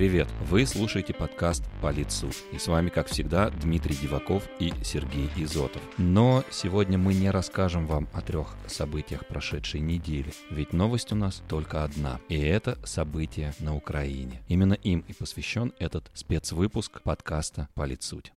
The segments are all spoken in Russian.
Привет! Вы слушаете подкаст «Политсуд». И с вами, как всегда, Дмитрий Диваков и Сергей Изотов. Но сегодня мы не расскажем вам о трех событиях прошедшей недели. Ведь новость у нас только одна. И это события на Украине. Именно им и посвящен этот спецвыпуск подкаста «Политсуть».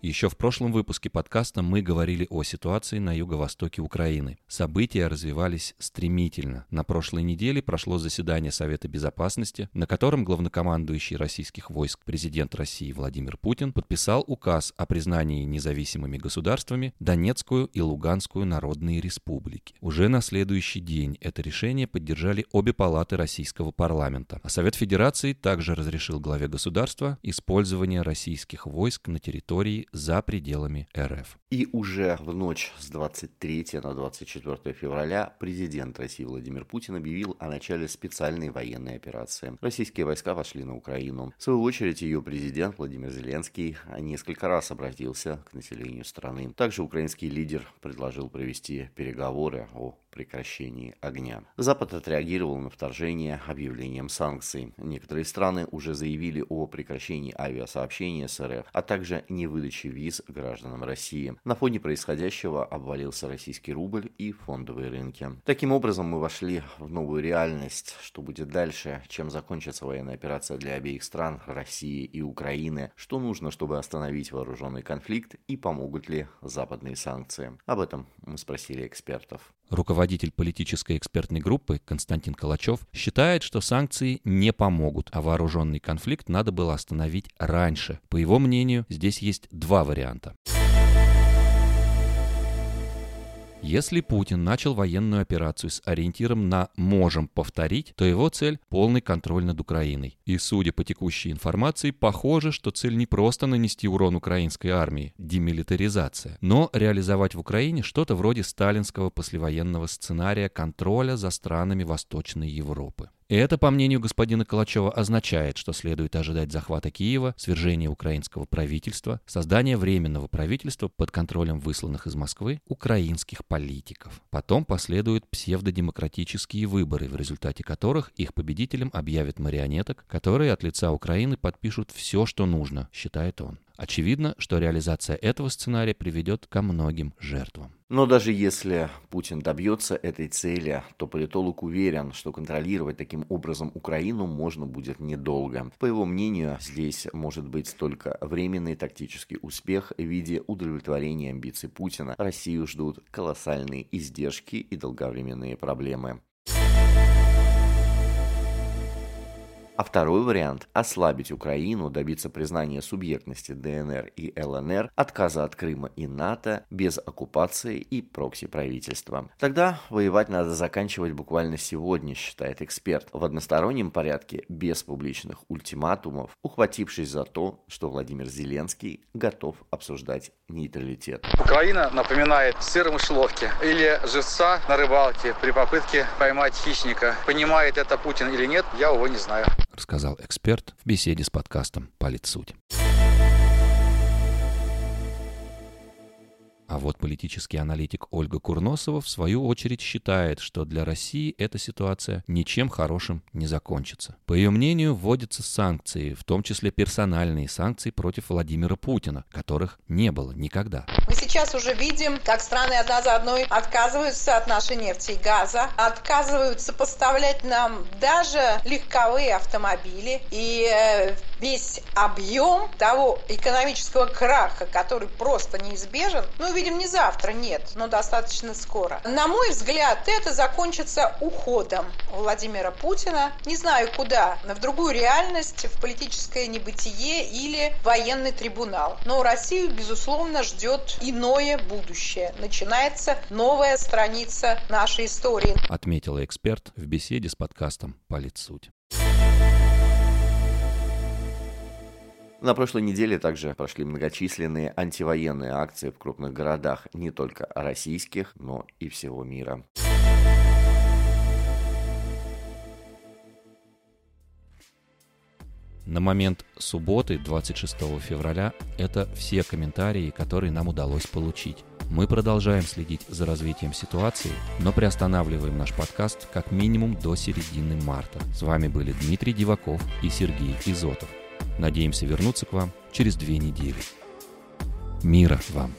Еще в прошлом выпуске подкаста мы говорили о ситуации на юго-востоке Украины. События развивались стремительно. На прошлой неделе прошло заседание Совета Безопасности, на котором главнокомандующий российских войск президент России Владимир Путин подписал указ о признании независимыми государствами Донецкую и Луганскую народные республики. Уже на следующий день это решение поддержали обе палаты российского парламента. А Совет Федерации также разрешил главе государства использование российских войск на территории за пределами РФ. И уже в ночь с 23 на 24 февраля президент России Владимир Путин объявил о начале специальной военной операции. Российские войска вошли на Украину. В свою очередь ее президент Владимир Зеленский несколько раз обратился к населению страны. Также украинский лидер предложил провести переговоры о прекращении огня. Запад отреагировал на вторжение объявлением санкций. Некоторые страны уже заявили о прекращении авиасообщения с РФ, а также невыдаче виз гражданам России. На фоне происходящего обвалился российский рубль и фондовые рынки. Таким образом, мы вошли в новую реальность. Что будет дальше? Чем закончится военная операция для обеих стран, России и Украины? Что нужно, чтобы остановить вооруженный конфликт? И помогут ли западные санкции? Об этом мы спросили экспертов. Руководитель политической экспертной группы Константин Калачев считает, что санкции не помогут, а вооруженный конфликт надо было остановить раньше. По его мнению, здесь есть два варианта. Если Путин начал военную операцию с ориентиром на «можем повторить», то его цель – полный контроль над Украиной. И судя по текущей информации, похоже, что цель не просто нанести урон украинской армии – демилитаризация, но реализовать в Украине что-то вроде сталинского послевоенного сценария контроля за странами Восточной Европы. И это, по мнению господина Калачева, означает, что следует ожидать захвата Киева, свержения украинского правительства, создания временного правительства под контролем высланных из Москвы украинских политиков. Потом последуют псевдодемократические выборы, в результате которых их победителем объявят марионеток, которые от лица Украины подпишут все, что нужно, считает он. Очевидно, что реализация этого сценария приведет ко многим жертвам. Но даже если Путин добьется этой цели, то политолог уверен, что контролировать таким образом Украину можно будет недолго. По его мнению, здесь может быть только временный тактический успех в виде удовлетворения амбиций Путина. Россию ждут колоссальные издержки и долговременные проблемы. А второй вариант – ослабить Украину, добиться признания субъектности ДНР и ЛНР, отказа от Крыма и НАТО, без оккупации и прокси-правительства. Тогда воевать надо заканчивать буквально сегодня, считает эксперт, в одностороннем порядке, без публичных ультиматумов, ухватившись за то, что Владимир Зеленский готов обсуждать нейтралитет. Украина напоминает сыр в мышеловке или живца на рыбалке при попытке поймать хищника. Понимает это Путин или нет, я его не знаю рассказал эксперт в беседе с подкастом «Политсуть». А вот политический аналитик Ольга Курносова в свою очередь считает, что для России эта ситуация ничем хорошим не закончится. По ее мнению, вводятся санкции, в том числе персональные санкции против Владимира Путина, которых не было никогда. Мы сейчас уже видим, как страны одна за одной отказываются от нашей нефти и газа, отказываются поставлять нам даже легковые автомобили. И э, весь объем того экономического краха, который просто неизбежен, ну, видим, не завтра, нет, но достаточно скоро. На мой взгляд, это закончится уходом Владимира Путина, не знаю куда, в другую реальность, в политическое небытие или военный трибунал. Но Россию, безусловно, ждет иное будущее. Начинается новая страница нашей истории. Отметила эксперт в беседе с подкастом «Политсуть». На прошлой неделе также прошли многочисленные антивоенные акции в крупных городах, не только российских, но и всего мира. На момент субботы, 26 февраля, это все комментарии, которые нам удалось получить. Мы продолжаем следить за развитием ситуации, но приостанавливаем наш подкаст как минимум до середины марта. С вами были Дмитрий Диваков и Сергей Изотов. Надеемся вернуться к вам через две недели. Мира вам!